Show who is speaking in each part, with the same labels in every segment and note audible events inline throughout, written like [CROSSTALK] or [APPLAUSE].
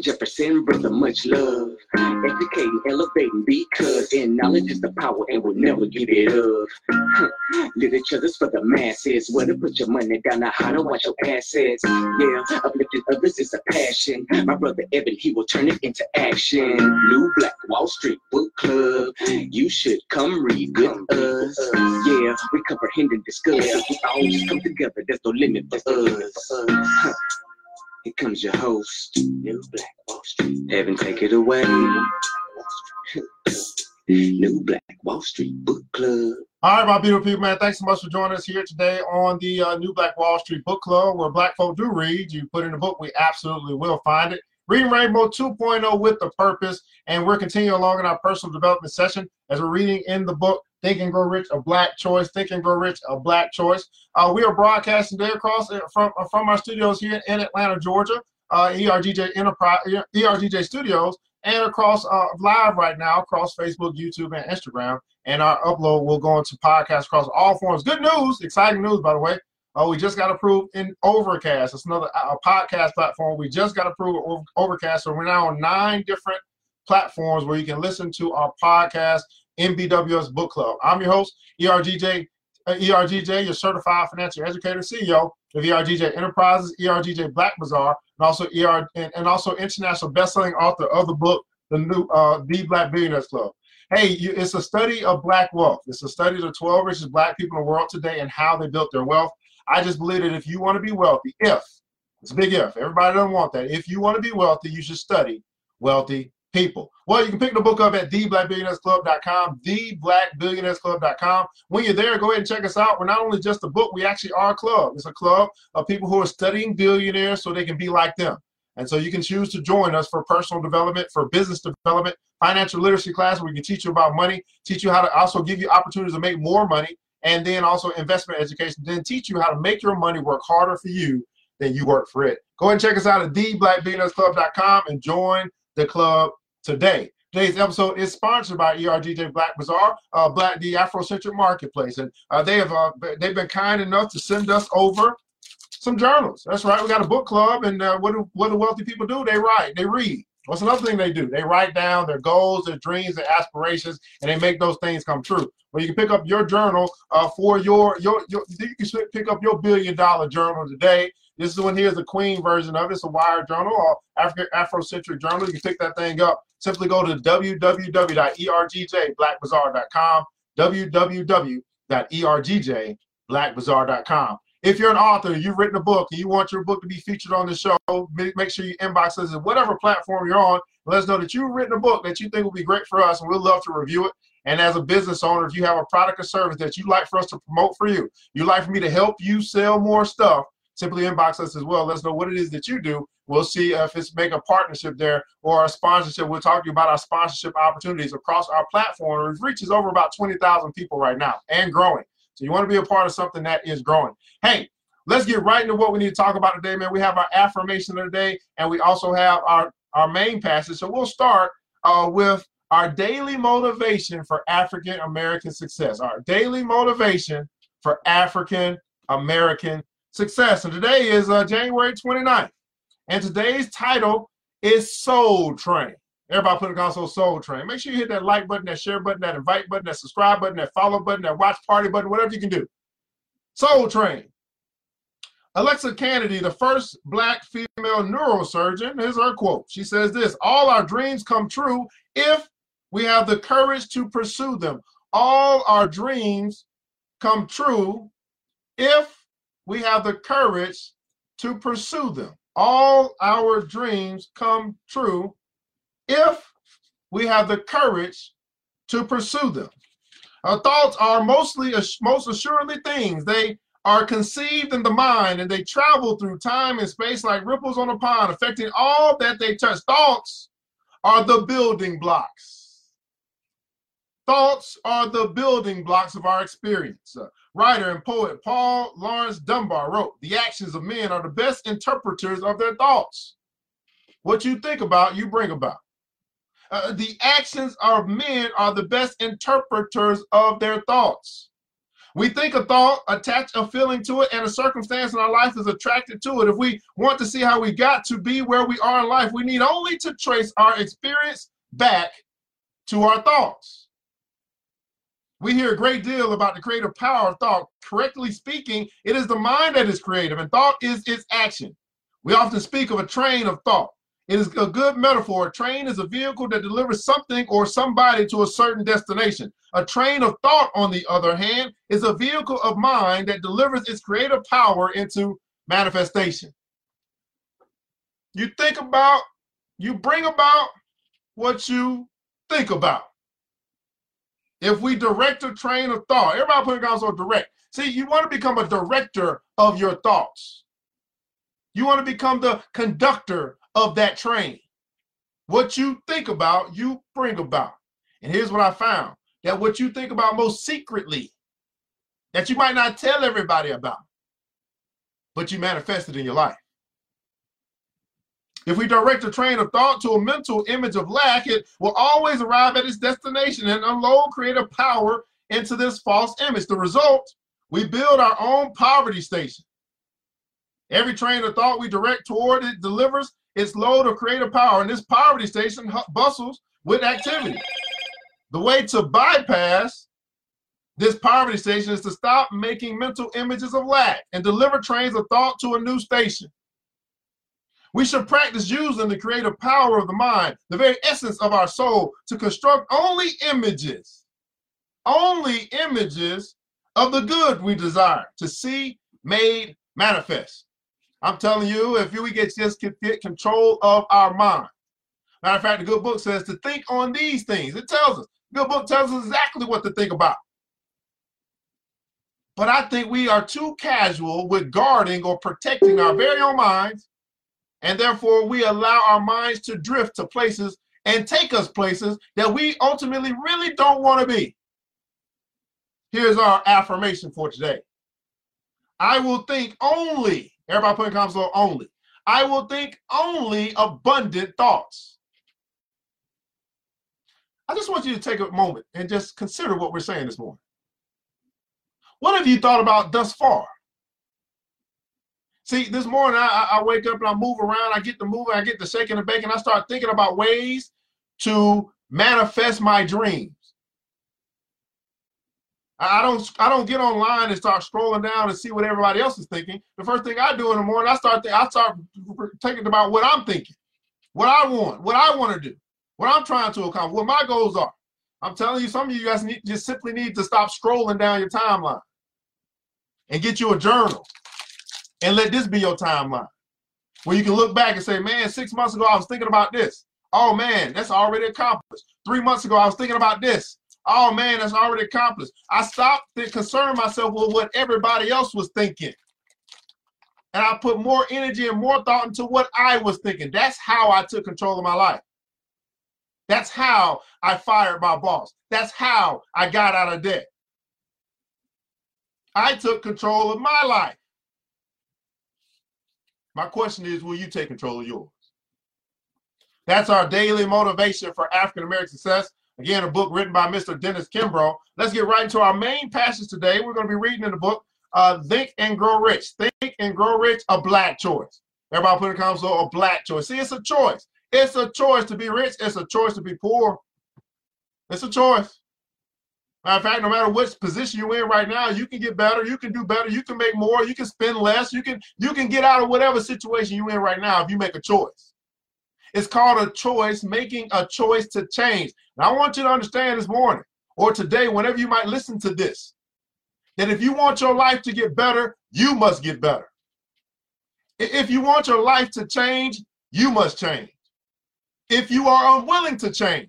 Speaker 1: Franklin, Jefferson, brother, much love. Educating, elevating, because in knowledge is the power and we'll never give it up. [LAUGHS] Literature's for the masses, where to put your money down, now how to watch your assets. Yeah, uplifting others is a passion. My brother Evan, he will turn it into action. New Black Wall Street Book Club, you should come read with us. Yeah, we comprehend and discuss. We all just come together, there's no limit for us. [LAUGHS] Here comes your host, New Black Wall Street. Evan, take it away. New Black Wall Street Book Club.
Speaker 2: All right, my beautiful people, man. Thanks so much for joining us here today on the uh, New Black Wall Street Book Club, where Black folk do read. You put in a book, we absolutely will find it. Reading Rainbow 2.0 with the purpose, and we're continuing along in our personal development session as we're reading in the book Think and Grow Rich, a Black Choice. Think and Grow Rich, a Black Choice. Uh, we are broadcasting today across uh, from uh, from our studios here in Atlanta, Georgia, uh, ERGJ Enterprise, ERGJ Studios, and across uh, live right now across Facebook, YouTube, and Instagram. And our upload will go into podcast across all forms. Good news, exciting news, by the way. Uh, we just got approved in Overcast. It's another uh, podcast platform. We just got approved over, Overcast, so we're now on nine different platforms where you can listen to our podcast, NBWS Book Club. I'm your host, ERGJ, uh, ERGJ, your certified financial educator, CEO of ERGJ Enterprises, ERGJ Black Bazaar, and also ER and, and also international best-selling author of the book, the new uh, The Black Billionaires Club. Hey, you, it's a study of black wealth. It's a study of the 12 richest black people in the world today and how they built their wealth. I just believe that if you want to be wealthy, if it's a big if, everybody doesn't want that. If you want to be wealthy, you should study wealthy people. Well, you can pick the book up at theblackbillionairesclub.com, theblackbillionairesclub.com. When you're there, go ahead and check us out. We're not only just a book, we actually are a club. It's a club of people who are studying billionaires so they can be like them. And so you can choose to join us for personal development, for business development, financial literacy class where we can teach you about money, teach you how to also give you opportunities to make more money, and then also investment education, then teach you how to make your money work harder for you than you work for it. Go ahead and check us out at theblackbillionairesclub.com and join the club today. Today's episode is sponsored by ERGJ Black Bazaar, uh, Black the Afrocentric Marketplace, and uh, they have uh, they've been kind enough to send us over some journals. That's right, we got a book club, and uh, what do what do wealthy people do? They write, they read. What's another thing they do? They write down their goals, their dreams, their aspirations, and they make those things come true. Well, you can pick up your journal uh, for your, your your you can pick up your billion dollar journal today. This is one here is the Queen version of it. It's a Wired journal or African Afrocentric journal. You can pick that thing up. Simply go to www.ergjblackbazaar.com. www.ergjblackbazaar.com. If you're an author, you've written a book, and you want your book to be featured on the show, make sure you inbox us at whatever platform you're on. Let us know that you've written a book that you think will be great for us, and we'd love to review it. And as a business owner, if you have a product or service that you'd like for us to promote for you, you'd like for me to help you sell more stuff, simply inbox us as well. Let us know what it is that you do. We'll see if it's make a partnership there or a sponsorship. We're talking about our sponsorship opportunities across our platform. It reaches over about 20,000 people right now and growing. So you want to be a part of something that is growing. Hey, let's get right into what we need to talk about today, man. We have our affirmation of the day, and we also have our, our main passage. So we'll start uh, with our daily motivation for African American success. Our daily motivation for African American success. And today is uh, January 29th. And today's title is Soul Train. Everybody put console Soul Train. Make sure you hit that like button, that share button, that invite button, that subscribe button, that follow button, that watch party button, whatever you can do. Soul Train. Alexa Canady, the first black female neurosurgeon, here's her quote. She says this All our dreams come true if we have the courage to pursue them. All our dreams come true if we have the courage to pursue them. All our dreams come true if we have the courage to pursue them. Our thoughts are mostly, most assuredly things. They are conceived in the mind and they travel through time and space like ripples on a pond, affecting all that they touch. Thoughts are the building blocks. Thoughts are the building blocks of our experience. Uh, writer and poet Paul Laurence Dunbar wrote, The actions of men are the best interpreters of their thoughts. What you think about, you bring about. Uh, the actions of men are the best interpreters of their thoughts. We think a thought, attach a feeling to it, and a circumstance in our life is attracted to it. If we want to see how we got to be where we are in life, we need only to trace our experience back to our thoughts. We hear a great deal about the creative power of thought. Correctly speaking, it is the mind that is creative, and thought is its action. We often speak of a train of thought. It is a good metaphor. A train is a vehicle that delivers something or somebody to a certain destination. A train of thought, on the other hand, is a vehicle of mind that delivers its creative power into manifestation. You think about, you bring about what you think about. If we direct a train of thought, everybody putting down so direct. See, you want to become a director of your thoughts. You want to become the conductor of that train. What you think about, you bring about. And here's what I found that what you think about most secretly, that you might not tell everybody about, but you manifest it in your life. If we direct a train of thought to a mental image of lack, it will always arrive at its destination and unload creative power into this false image. The result, we build our own poverty station. Every train of thought we direct toward it delivers its load of creative power, and this poverty station bustles with activity. The way to bypass this poverty station is to stop making mental images of lack and deliver trains of thought to a new station. We should practice using the creative power of the mind, the very essence of our soul, to construct only images, only images of the good we desire to see made manifest. I'm telling you, if we get just get control of our mind. Matter of fact, the good book says to think on these things. It tells us. The good book tells us exactly what to think about. But I think we are too casual with guarding or protecting our very own minds and therefore, we allow our minds to drift to places and take us places that we ultimately really don't want to be. Here's our affirmation for today I will think only, everybody put in console only. I will think only abundant thoughts. I just want you to take a moment and just consider what we're saying this morning. What have you thought about thus far? See, this morning I, I wake up and I move around. I get to moving. I get to shaking and baking. I start thinking about ways to manifest my dreams. I don't I don't get online and start scrolling down and see what everybody else is thinking. The first thing I do in the morning, I start I start thinking about what I'm thinking, what I want, what I want to do, what I'm trying to accomplish, what my goals are. I'm telling you, some of you guys need, just simply need to stop scrolling down your timeline and get you a journal and let this be your timeline where you can look back and say, man, six months ago I was thinking about this. Oh man, that's already accomplished. Three months ago I was thinking about this. Oh man, that's already accomplished. I stopped concerning myself with what everybody else was thinking. And I put more energy and more thought into what I was thinking. That's how I took control of my life. That's how I fired my boss. That's how I got out of debt. I took control of my life. My question is, will you take control of yours? That's our daily motivation for African American success. Again, a book written by Mr. Dennis Kimbro. Let's get right into our main passage today. We're going to be reading in the book, uh, Think and Grow Rich. Think and Grow Rich, a black choice. Everybody put in the comments, a black choice. See, it's a choice. It's a choice to be rich. It's a choice to be poor. It's a choice. Matter of fact, no matter which position you're in right now, you can get better, you can do better, you can make more, you can spend less, you can you can get out of whatever situation you're in right now if you make a choice. It's called a choice, making a choice to change. And I want you to understand this morning or today, whenever you might listen to this, that if you want your life to get better, you must get better. If you want your life to change, you must change. If you are unwilling to change,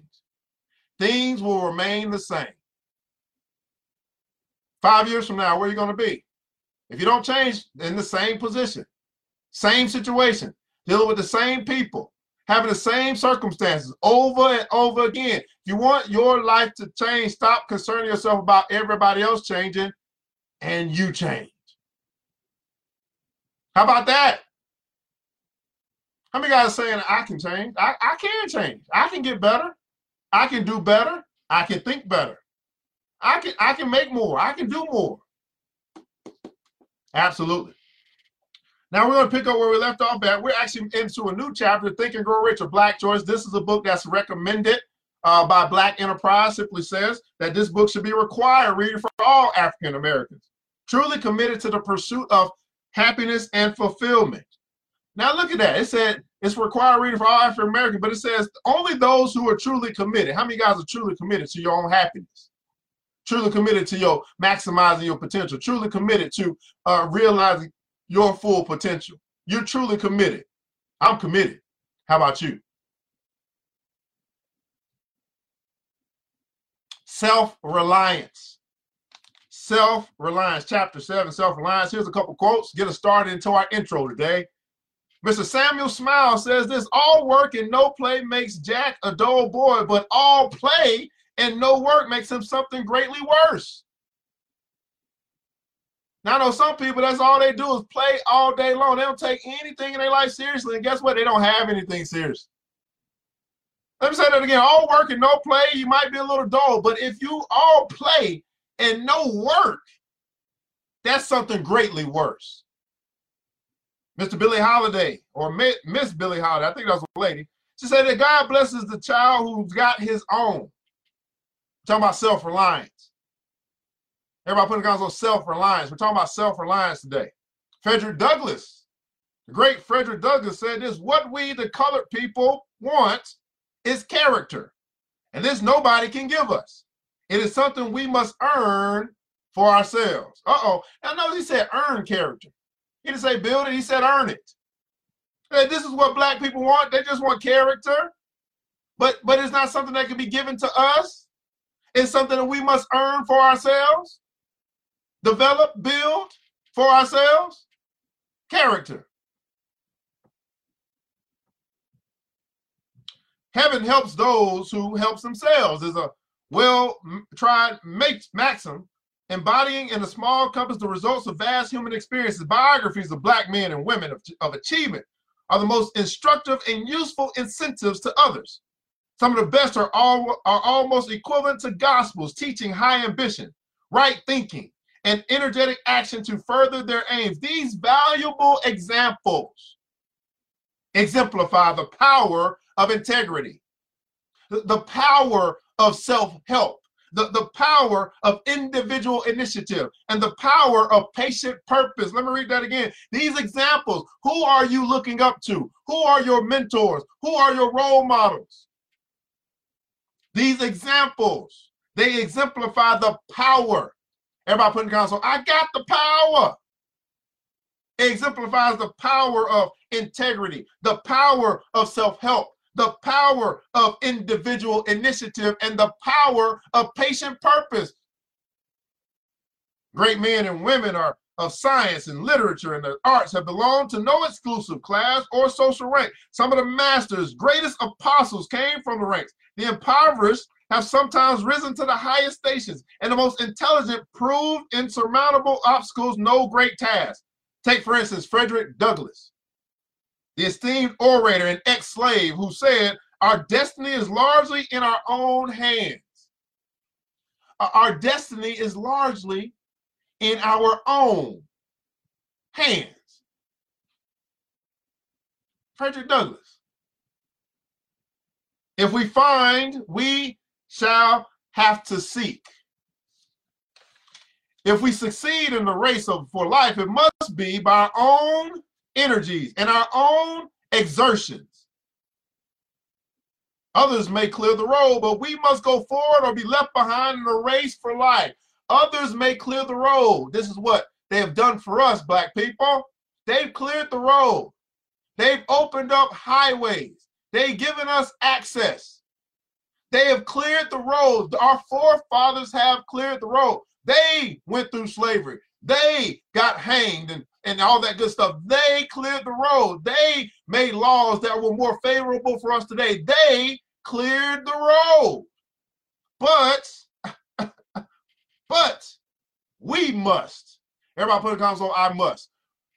Speaker 2: things will remain the same. Five years from now, where are you going to be? If you don't change in the same position, same situation, dealing with the same people, having the same circumstances over and over again. If you want your life to change, stop concerning yourself about everybody else changing and you change. How about that? How many guys saying I can change? I, I can change. I can get better. I can do better. I can think better. I can I can make more. I can do more. Absolutely. Now we're going to pick up where we left off at. We're actually into a new chapter, Think and Grow Rich or Black Choice. This is a book that's recommended uh, by Black Enterprise. Simply says that this book should be required reading for all African Americans, truly committed to the pursuit of happiness and fulfillment. Now look at that. It said it's required reading for all African Americans, but it says only those who are truly committed. How many guys are truly committed to your own happiness? Truly committed to your maximizing your potential. Truly committed to uh, realizing your full potential. You're truly committed. I'm committed. How about you? Self reliance. Self reliance, chapter seven, self reliance. Here's a couple quotes. Get us started into our intro today. Mr. Samuel Smile says this all work and no play makes Jack a dull boy, but all play and no work makes him something greatly worse. Now, I know some people, that's all they do is play all day long. They don't take anything in their life seriously. And guess what? They don't have anything serious. Let me say that again. All work and no play, you might be a little dull. But if you all play and no work, that's something greatly worse. Mr. Billie Holiday, or Miss Billie Holiday, I think that was a lady. She said that God blesses the child who's got his own. I'm talking about self-reliance. Everybody putting guns on self-reliance. We're talking about self-reliance today. Frederick Douglass, the great Frederick Douglass said this, what we, the colored people, want is character. And this nobody can give us. It is something we must earn for ourselves. Uh-oh. I know he said earn character. He didn't say build it, he said earn it. Hey, this is what black people want. They just want character. But but it's not something that can be given to us. It's something that we must earn for ourselves develop, build for ourselves? Character. Heaven helps those who helps themselves is a well tried maxim embodying in a small compass the results of vast human experiences. Biographies of black men and women of, of achievement are the most instructive and useful incentives to others. Some of the best are, all, are almost equivalent to gospels, teaching high ambition, right thinking, and energetic action to further their aims. These valuable examples exemplify the power of integrity, the, power of self-help, the, the power of individual initiative, and the power of patient purpose. Let me read that again. These examples, who are you looking up to? Who are your mentors? Who are your role models? These examples, they exemplify the power Everybody putting console, oh, I got the power. It exemplifies the power of integrity, the power of self-help, the power of individual initiative, and the power of patient purpose. Great men and women are of science and literature and the arts have belonged to no exclusive class or social rank. Some of the masters, greatest apostles came from the ranks. The impoverished have sometimes risen to the highest stations, and the most intelligent proved insurmountable obstacles no great task. Take, for instance, Frederick Douglass, the esteemed orator and ex slave who said, Our destiny is largely in our own hands. Uh, our destiny is largely in our own hands. Frederick Douglass. If we find we shall have to seek. If we succeed in the race of, for life, it must be by our own energies and our own exertions. Others may clear the road, but we must go forward or be left behind in the race for life. Others may clear the road. This is what they have done for us, black people. They've cleared the road. They've opened up highways. They've given us access. They have cleared the road. Our forefathers have cleared the road. They went through slavery. They got hanged and, and all that good stuff. They cleared the road. They made laws that were more favorable for us today. They cleared the road. But, but we must. Everybody put a console, I must.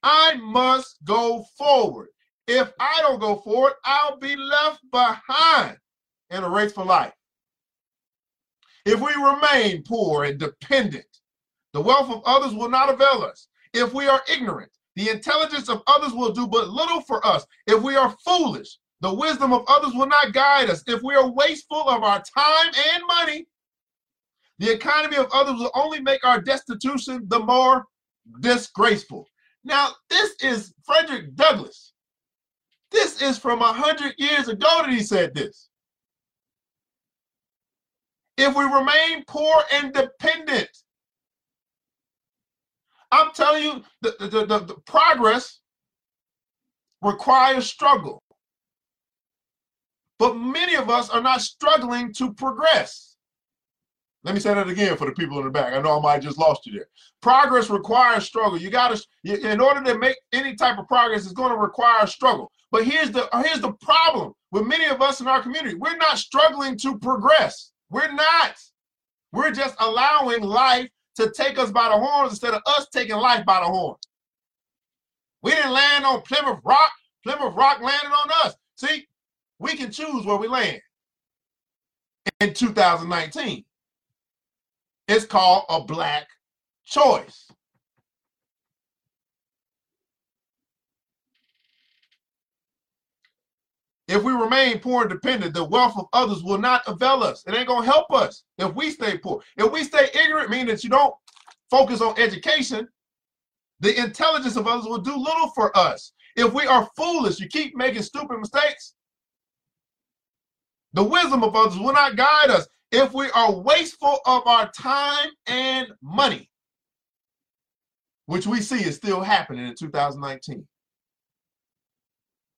Speaker 2: I must go forward. If I don't go forward, I'll be left behind in a race for life. If we remain poor and dependent, the wealth of others will not avail us. if we are ignorant. The intelligence of others will do but little for us. If we are foolish, the wisdom of others will not guide us. If we are wasteful of our time and money, the economy of others will only make our destitution the more disgraceful. Now, this is Frederick Douglass. This is from a hundred years ago that he said this. If we remain poor and dependent, I'm telling you, the, the, the, the progress requires struggle. But many of us are not struggling to progress. Let me say that again for the people in the back. I know I might just lost you there. Progress requires struggle. You got to, in order to make any type of progress, it's going to require struggle. But here's the here's the problem with many of us in our community. We're not struggling to progress. We're not. We're just allowing life to take us by the horns instead of us taking life by the horns. We didn't land on Plymouth Rock. Plymouth Rock landed on us. See, we can choose where we land in 2019. It's called a black choice. If we remain poor and dependent, the wealth of others will not avail us. It ain't gonna help us if we stay poor. If we stay ignorant, meaning that you don't focus on education, the intelligence of others will do little for us. If we are foolish, you keep making stupid mistakes, the wisdom of others will not guide us. If we are wasteful of our time and money, which we see is still happening in 2019.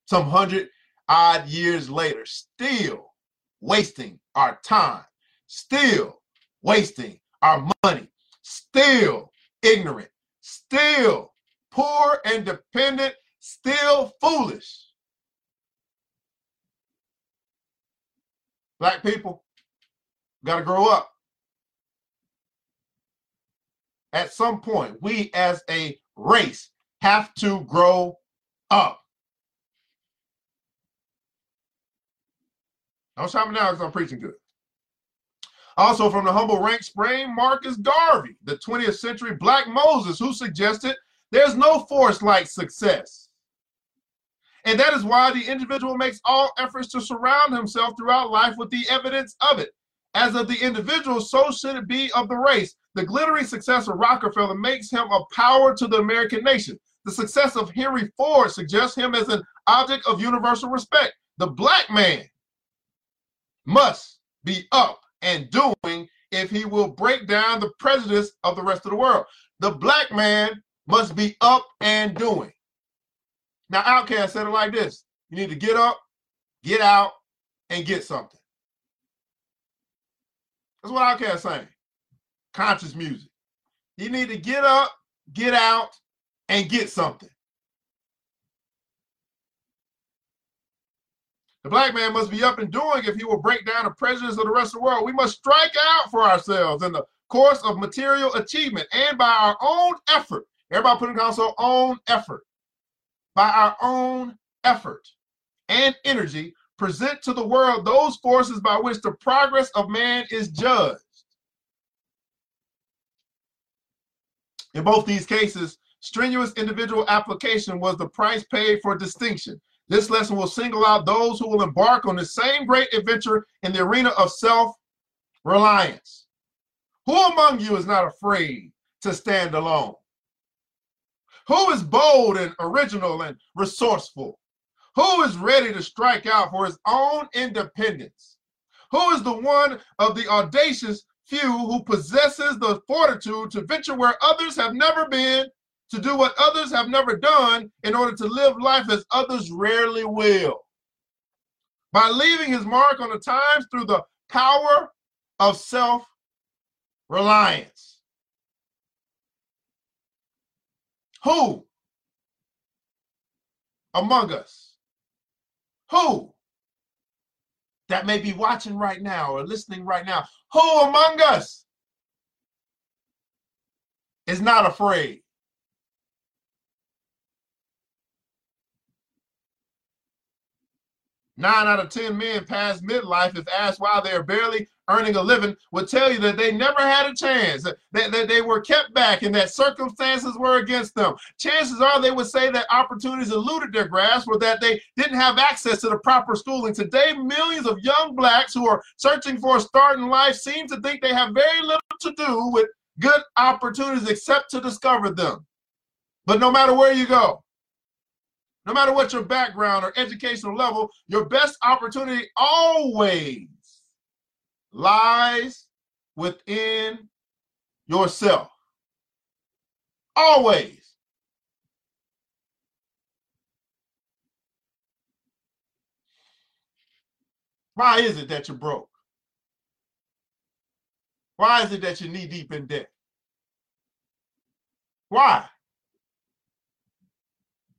Speaker 2: Some hundred odd years later, still wasting our time, still wasting our money, still ignorant, still poor and dependent, still foolish. Black people got to grow up. At some point, we as a race have to grow up. I'm stopping now because I'm preaching good. Also, from the humble ranks sprang Marcus Garvey, the 20th century Black Moses, who suggested there's no force like success. And that is why the individual makes all efforts to surround himself throughout life with the evidence of it. As of the individual, so should it be of the race. The glittering success of Rockefeller makes him a power to the American nation. The success of Henry Ford suggests him as an object of universal respect. The black man must be up and doing if he will break down the prejudice of the rest of the world. The black man must be up and doing. Now, Outkast said it like this you need to get up, get out, and get something. That's what Outkast saying. Conscious music. You need to get up, get out, and get something. The black man must be up and doing if he will break down the prejudice of the rest of the world. We must strike out for ourselves in the course of material achievement and by our own effort. Everybody put in console own effort. By our own effort and energy, present to the world those forces by which the progress of man is judged. In both these cases, strenuous individual application was the price paid for distinction. This lesson will single out those who will embark on the same great adventure in the arena of self reliance. Who among you is not afraid to stand alone? Who is bold and original and resourceful? Who is ready to strike out for his own independence? Who is the one of the audacious few who possesses the fortitude to venture where others have never been to do what others have never done in order to live life as others rarely will. By leaving his mark on the times through the power of self reliance. Who among us? Who that may be watching right now or listening right now? Who among us is not afraid? Nine out of 10 men past midlife, if asked why they're barely earning a living, would tell you that they never had a chance, that, that they were kept back and that circumstances were against them. Chances are they would say that opportunities eluded their grasp or that they didn't have access to the proper schooling. Today, millions of young blacks who are searching for a start in life seem to think they have very little to do with good opportunities except to discover them. But no matter where you go, no matter what your background or educational level, your best opportunity always lies within yourself. Always. Why is it that you're broke? Why is it that you're knee deep in debt? Why?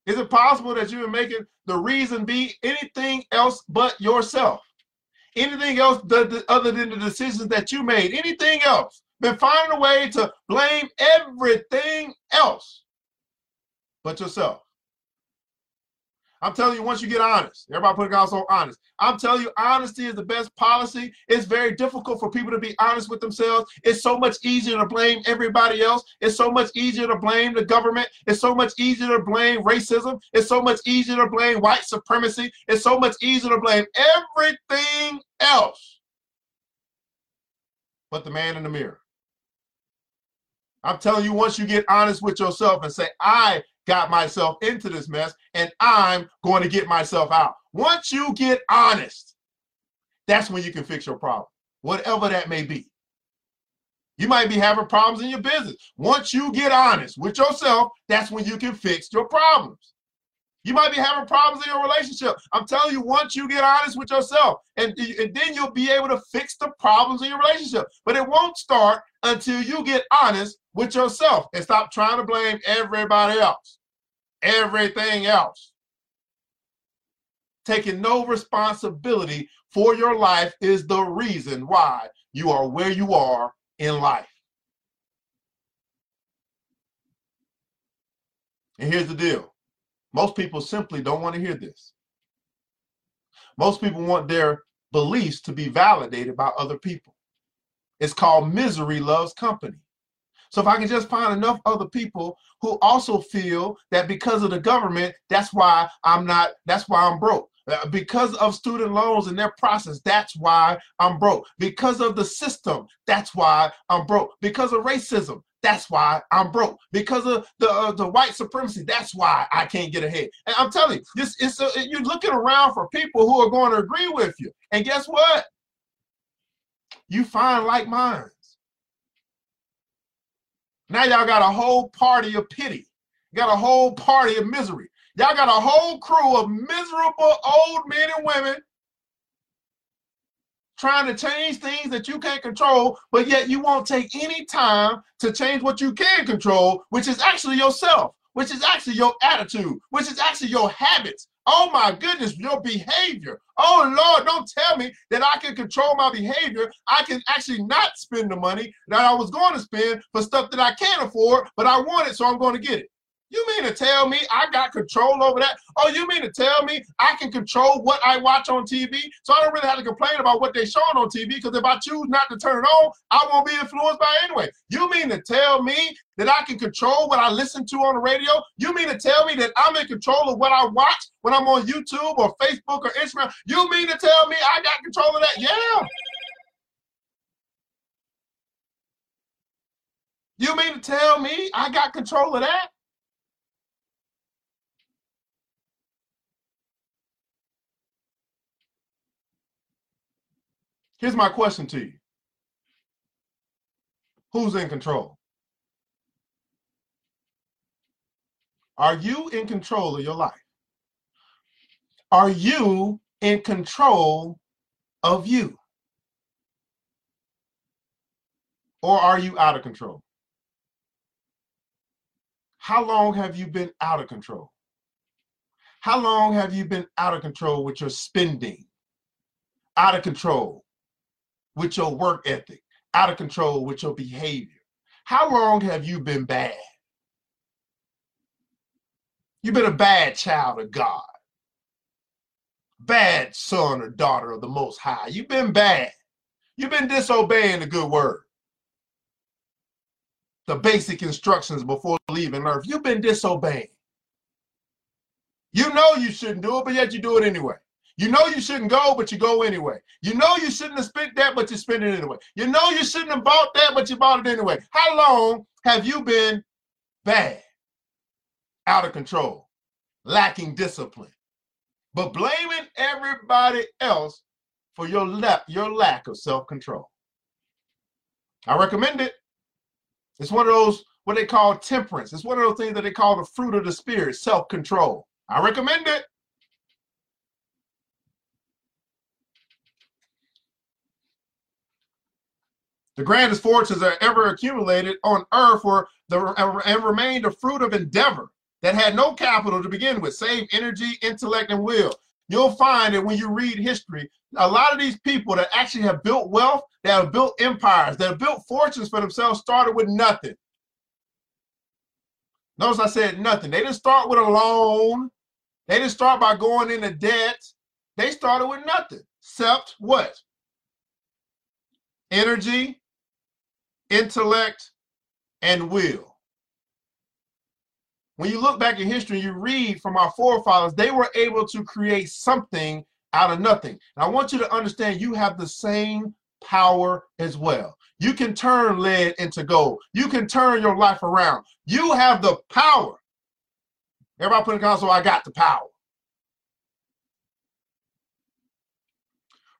Speaker 2: Is it possible that you are making the reason be anything else but yourself? Anything else other than the decisions that you made? Anything else? Been finding a way to blame everything else but yourself. I'm telling you, once you get honest, everybody put it also honest. I'm telling you, honesty is the best policy. It's very difficult for people to be honest with themselves. It's so much easier to blame everybody else. It's so much easier to blame the government. It's so much easier to blame racism. It's so much easier to blame white supremacy. It's so much easier to blame everything else but the man in the mirror. I'm telling you, once you get honest with yourself and say, I got myself into this mess and I'm going to get myself out. Once you get honest, that's when you can fix your problem, whatever that may be. You might be having problems in your business. Once you get honest with yourself, that's when you can fix your problems. You might be having problems in your relationship. I'm telling you, once you get honest with yourself, and, and then you'll be able to fix the problems in your relationship. But it won't start until you get honest with yourself and stop trying to blame everybody else everything else. Taking no responsibility for your life is the reason why you are where you are in life. And here's the deal most people simply don't want to hear this. Most people want their beliefs to be validated by other people. It's called misery loves company. So if I can just find enough other people who also feel that because of the government, that's why I'm not, that's why I'm broke. Uh, because of student loans and their process, that's why I'm broke. Because of the system, that's why I'm broke. Because of racism, that's why I'm broke. Because of the uh, the white supremacy, that's why I can't get ahead. And I'm telling you, this you're looking around for people who are going to agree with you. And guess what? You find like minds. Now y'all got a whole party of pity. You got a whole party of misery. Y'all got a whole crew of miserable old men and women trying to change things that you can't control, but yet you won't take any time to change what you can control, which is actually yourself, which is actually your attitude, which is actually your habits, Oh my goodness, your behavior. Oh Lord, don't tell me that I can control my behavior. I can actually not spend the money that I was going to spend for stuff that I can't afford, but I want it, so I'm going to get it. You mean to tell me I got control over that? Oh, you mean to tell me I can control what I watch on TV? So I don't really have to complain about what they're showing on TV because if I choose not to turn it on, I won't be influenced by anyway. You mean to tell me that I can control what I listen to on the radio? You mean to tell me that I'm in control of what I watch when I'm on YouTube or Facebook or Instagram? You mean to tell me I got control of that? Yeah. You mean to tell me I got control of that? Here's my question to you Who's in control? Are you in control of your life? Are you in control of you? Or are you out of control? How long have you been out of control? How long have you been out of control with your spending? Out of control with your work ethic, out of control with your behavior? How long have you been bad? You've been a bad child of God. bad son or daughter of the Most High. You've been bad. You've been disobeying the good word. The basic instructions before leaving earth. You've been disobeying. You know you shouldn't do it, but yet you do it anyway. You know you shouldn't go, but you go anyway. You know you shouldn't have spent that, but you spend it anyway. You know you shouldn't have bought that, but you bought it anyway. How long have you been bad, out of control, lacking discipline, but blaming everybody else for your, la- your lack of self-control? I recommend it. It's one of those what they call temperance. It's one of those things that they call the fruit of the spirit, self-control. I recommend it. The grandest fortunes that ever accumulated on earth were the and remained a fruit of endeavor that had no capital to begin with, save energy, intellect, and will. You'll find that when you read history, a lot of these people that actually have built wealth, that have built empires, that have built fortunes for themselves, started with nothing. Notice I said nothing. They didn't start with a loan. They didn't start by going into debt. They started with nothing, except what? Energy, intellect, and will. When you look back in history, you read from our forefathers, they were able to create something out of nothing. And I want you to understand you have the same power as well. You can turn lead into gold. You can turn your life around. You have the power. Everybody put in console, I got the power.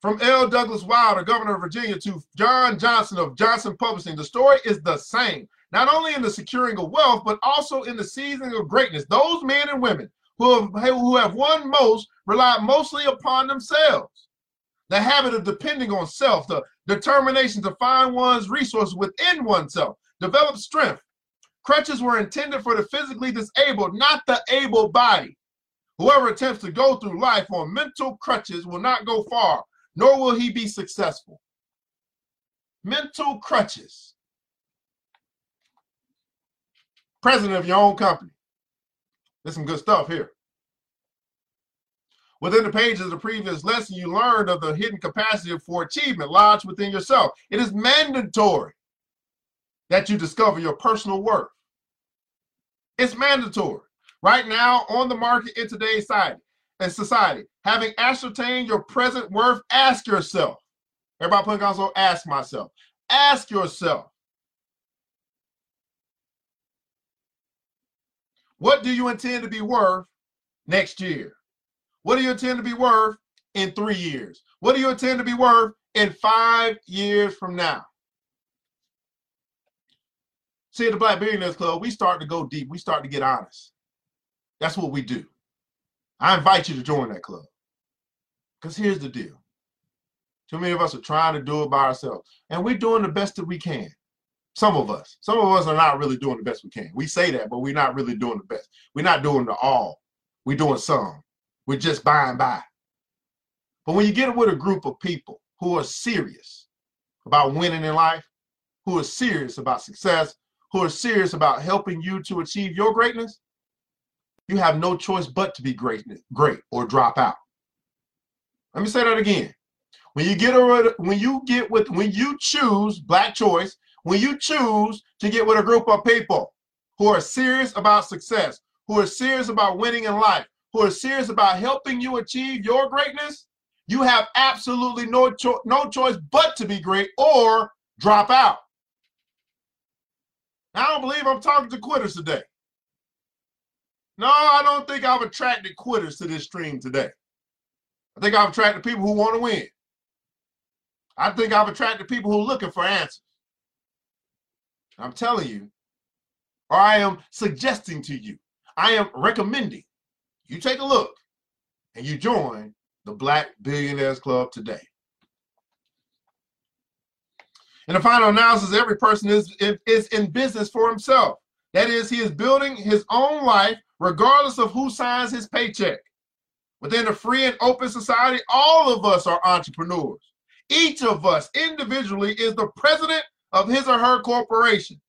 Speaker 2: From L. Douglas Wilder, governor of Virginia, to John Johnson of Johnson Publishing, the story is the same. Not only in the securing of wealth, but also in the seizing of greatness. Those men and women who have, who have won most rely mostly upon themselves. The habit of depending on self, the determination to find one's resources within oneself, develop strength. Crutches were intended for the physically disabled, not the able body. Whoever attempts to go through life on mental crutches will not go far nor will he be successful. Mental crutches. President of your own company. There's some good stuff here. Within the pages of the previous lesson, you learned of the hidden capacity for achievement lodged within yourself. It is mandatory that you discover your personal worth. It's mandatory. Right now, on the market in today's society, and society. Having ascertained your present worth, ask yourself. Everybody put console, oh, ask myself. Ask yourself. What do you intend to be worth next year? What do you intend to be worth in three years? What do you intend to be worth in five years from now? See, at the Black Billionaires Club, we start to go deep. We start to get honest. That's what we do. I invite you to join that club. Because here's the deal. Too many of us are trying to do it by ourselves. And we're doing the best that we can. Some of us. Some of us are not really doing the best we can. We say that, but we're not really doing the best. We're not doing the all. We're doing some. We're just by and by. But when you get with a group of people who are serious about winning in life, who are serious about success, who are serious about helping you to achieve your greatness, you have no choice but to be great, great or drop out. Let me say that again. When you get a, when you get with when you choose black choice, when you choose to get with a group of people who are serious about success, who are serious about winning in life, who are serious about helping you achieve your greatness, you have absolutely no cho- no choice but to be great or drop out. I don't believe I'm talking to quitters today. No, I don't think I've attracted quitters to this stream today. I think I've attracted people who want to win. I think I've attracted people who are looking for answers. I'm telling you, or I am suggesting to you, I am recommending you take a look and you join the Black Billionaires Club today. In the final analysis, every person is, is in business for himself. That is, he is building his own life regardless of who signs his paycheck. Within a free and open society, all of us are entrepreneurs. Each of us individually is the president of his or her corporation.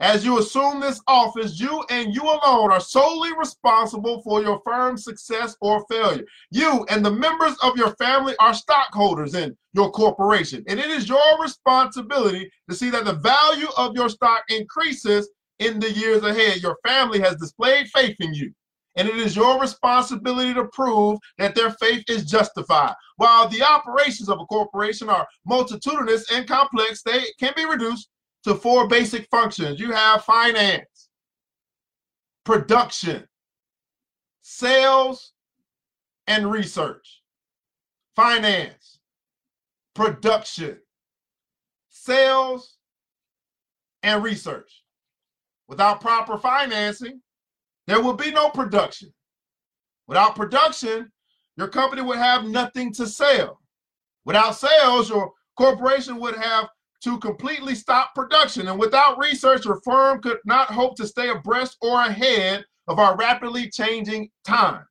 Speaker 2: As you assume this office, you and you alone are solely responsible for your firm's success or failure. You and the members of your family are stockholders in your corporation, and it is your responsibility to see that the value of your stock increases in the years ahead. Your family has displayed faith in you and it is your responsibility to prove that their faith is justified. While the operations of a corporation are multitudinous and complex, they can be reduced to four basic functions. You have finance, production, sales, and research. Finance, production, sales, and research. Without proper financing, there will be no production. Without production, your company would have nothing to sell. Without sales, your corporation would have to completely stop production. And without research, your firm could not hope to stay abreast or ahead of our rapidly changing times.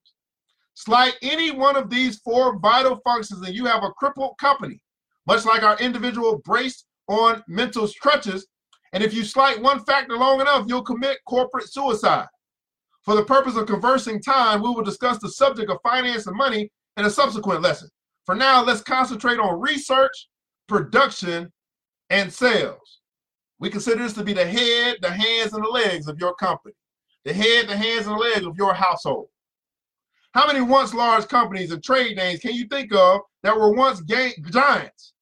Speaker 2: Slight any one of these four vital functions, and you have a crippled company, much like our individual braced on mental crutches. And if you slight one factor long enough, you'll commit corporate suicide. For the purpose of conversing time, we will discuss the subject of finance and money in a subsequent lesson. For now, let's concentrate on research, production, and sales. We consider this to be the head, the hands, and the legs of your company. The head, the hands, and the legs of your household. How many once large companies and trade names can you think of that were once giants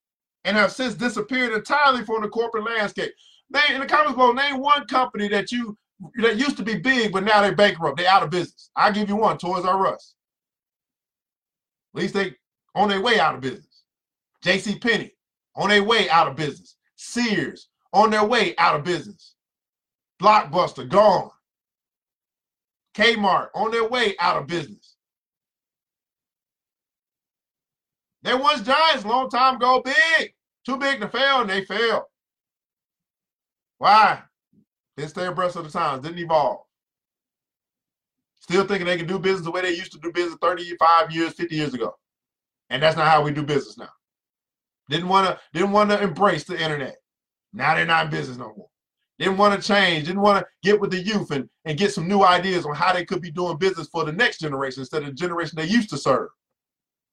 Speaker 2: and have since disappeared entirely from the corporate landscape? Name in the comments below, name one company that you that used to be big, but now they're bankrupt. They're out of business. I'll give you one, Toys R Us. At least they on their way out of business. J.C. Penney on their way out of business. Sears on their way out of business. Blockbuster gone. Kmart on their way out of business. They once giants long time ago, big, too big to fail, and they failed. Why? Didn't stay abreast of the times, didn't evolve. Still thinking they can do business the way they used to do business 35 years, 50 years ago. And that's not how we do business now. Didn't want to didn't want to embrace the internet. Now they're not in business no more. Didn't want to change, didn't want to get with the youth and, and get some new ideas on how they could be doing business for the next generation instead of the generation they used to serve.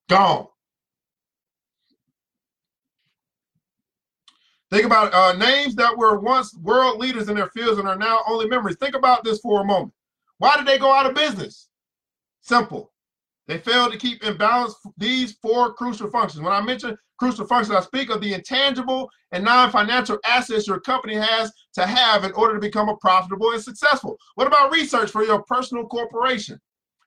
Speaker 2: Gone. Think about uh, names that were once world leaders in their fields and are now only memories. Think about this for a moment. Why did they go out of business? Simple. They failed to keep in balance these four crucial functions. When I mention crucial functions, I speak of the intangible and non-financial assets your company has to have in order to become a profitable and successful. What about research for your personal corporation?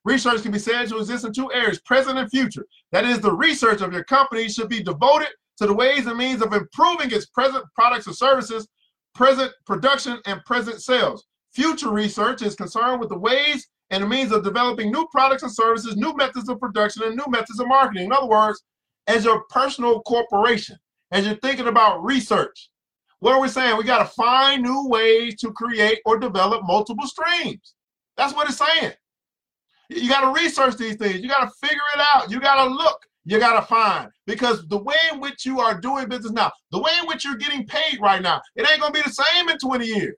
Speaker 2: Research can be said to exist in two areas, present and future. That is, the research of your company should be devoted to the ways and means of improving its present products and services, present production, and present sales. Future research is concerned with the ways and the means of developing new products and services, new methods of production, and new methods of marketing. In other words, as your personal corporation, as you're thinking about research, what are we saying? We got to find new ways to create or develop multiple streams. That's what it's saying. You got to research these things. You got to figure it out. You got to look you got to find because the way in which you are doing business now, the way in which you're getting paid right now, it ain't going to be the same in 20 years.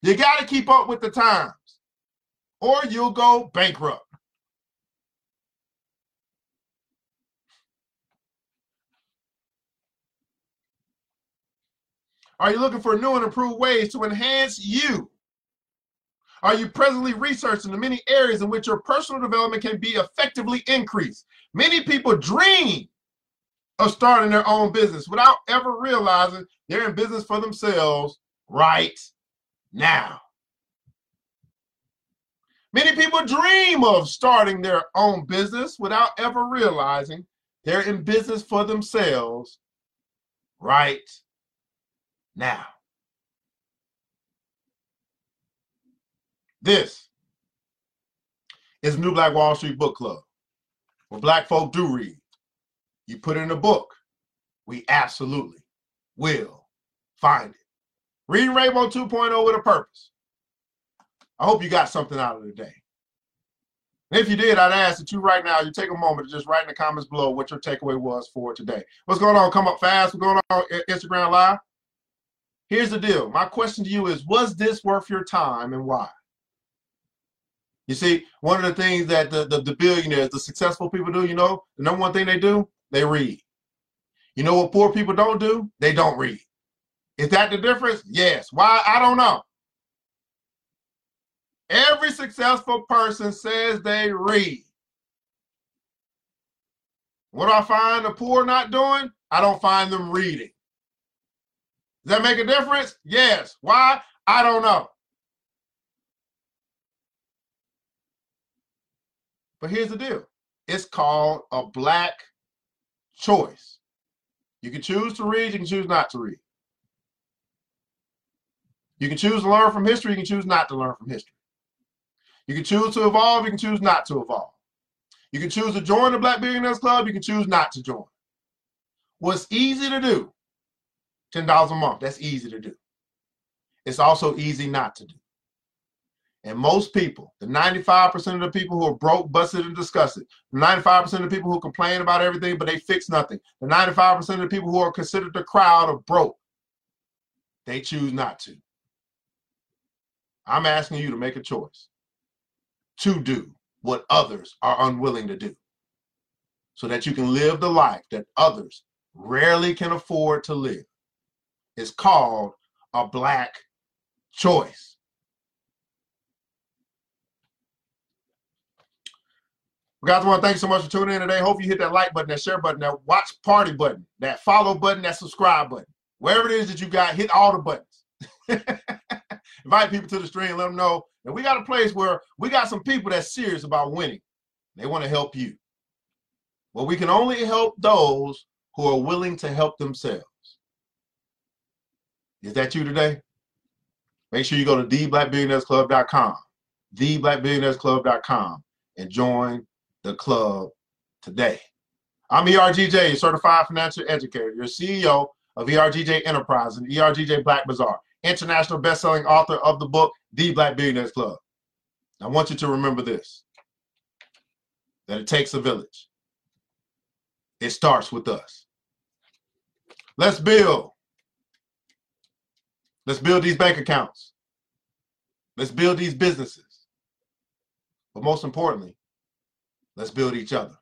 Speaker 2: You got to keep up with the times or you'll go bankrupt. Are you looking for new and improved ways to enhance you? Are you presently researching the many areas in which your personal development can be effectively increased? Many people dream of starting their own business without ever realizing they're in business for themselves right now. Many people dream of starting their own business without ever realizing they're in business for themselves right now. This is New Black Wall Street Book Club where black folk do read. You put it in a book, we absolutely will find it. Reading Rainbow 2.0 with a purpose. I hope you got something out of the day. And if you did, I'd ask that you right now, you take a moment to just write in the comments below what your takeaway was for today. What's going on? Come up fast. What's going on Instagram Live? Here's the deal. My question to you is Was this worth your time and why? You see, one of the things that the, the, the billionaires, the successful people do, you know, the number one thing they do, they read. You know what poor people don't do? They don't read. Is that the difference? Yes. Why? I don't know. Every successful person says they read. What I find the poor not doing? I don't find them reading. Does that make a difference? Yes. Why? I don't know. But here's the deal it's called a black choice. You can choose to read, you can choose not to read. You can choose to learn from history, you can choose not to learn from history. You can choose to evolve, you can choose not to evolve. You can choose to join the Black Billionaires Club, you can choose not to join. What's easy to do, $10 a month, that's easy to do. It's also easy not to do. And most people, the 95% of the people who are broke, busted, and disgusted, the 95% of the people who complain about everything but they fix nothing, the 95% of the people who are considered the crowd of broke, they choose not to. I'm asking you to make a choice to do what others are unwilling to do so that you can live the life that others rarely can afford to live. It's called a black choice. Guys, I want to thank you so much for tuning in today. Hope you hit that like button, that share button, that watch party button, that follow button, that subscribe button. Wherever it is that you got, hit all the buttons. [LAUGHS] Invite people to the stream, let them know that we got a place where we got some people that's serious about winning. They want to help you. Well, we can only help those who are willing to help themselves. Is that you today? Make sure you go to theblackbillionairesclub.com, theblackbillionairesclub.com, and join the club today. I'm ERGJ, certified financial educator, your CEO of ERGJ Enterprise and ERGJ Black Bazaar, international best-selling author of the book The Black Billionaires Club. I want you to remember this: that it takes a village. It starts with us. Let's build. Let's build these bank accounts. Let's build these businesses. But most importantly, let's build each other.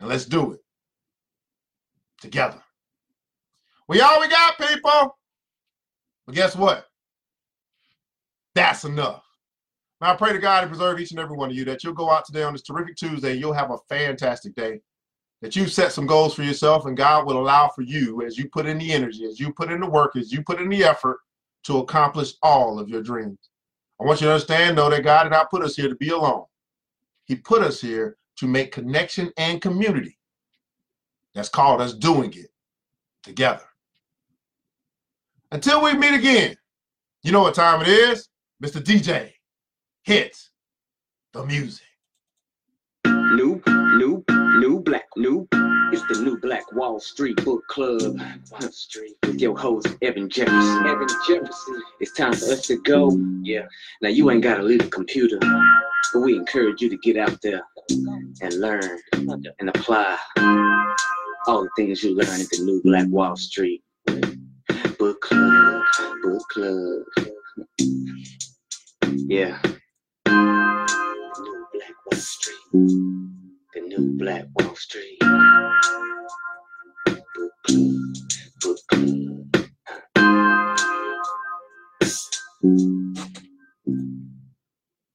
Speaker 2: And let's do it together. We all we got, people. But guess what? That's enough. Now I pray to God to preserve each and every one of you that you'll go out today on this terrific Tuesday. You'll have a fantastic day that you set some goals for yourself and God will allow for you as you put in the energy, as you put in the work, as you put in the effort to accomplish all of your dreams. I want you to understand though that God did not put us here to be alone. He put us here to make connection and community. That's called us doing it together. Until we meet again, you know what time it is? Mr. DJ hits the music.
Speaker 1: New, new, new black, new. It's the new Black Wall Street Book Club. Wall Street with your host Evan Jefferson. Evan Jefferson. It's time for us to go. Yeah. Now you ain't gotta leave the computer, but we encourage you to get out there and learn and apply all the things you learn at the new Black Wall Street Book Club. Book Club. Yeah. New Black Wall Street. The new Black Wall Street. Book club. Book club.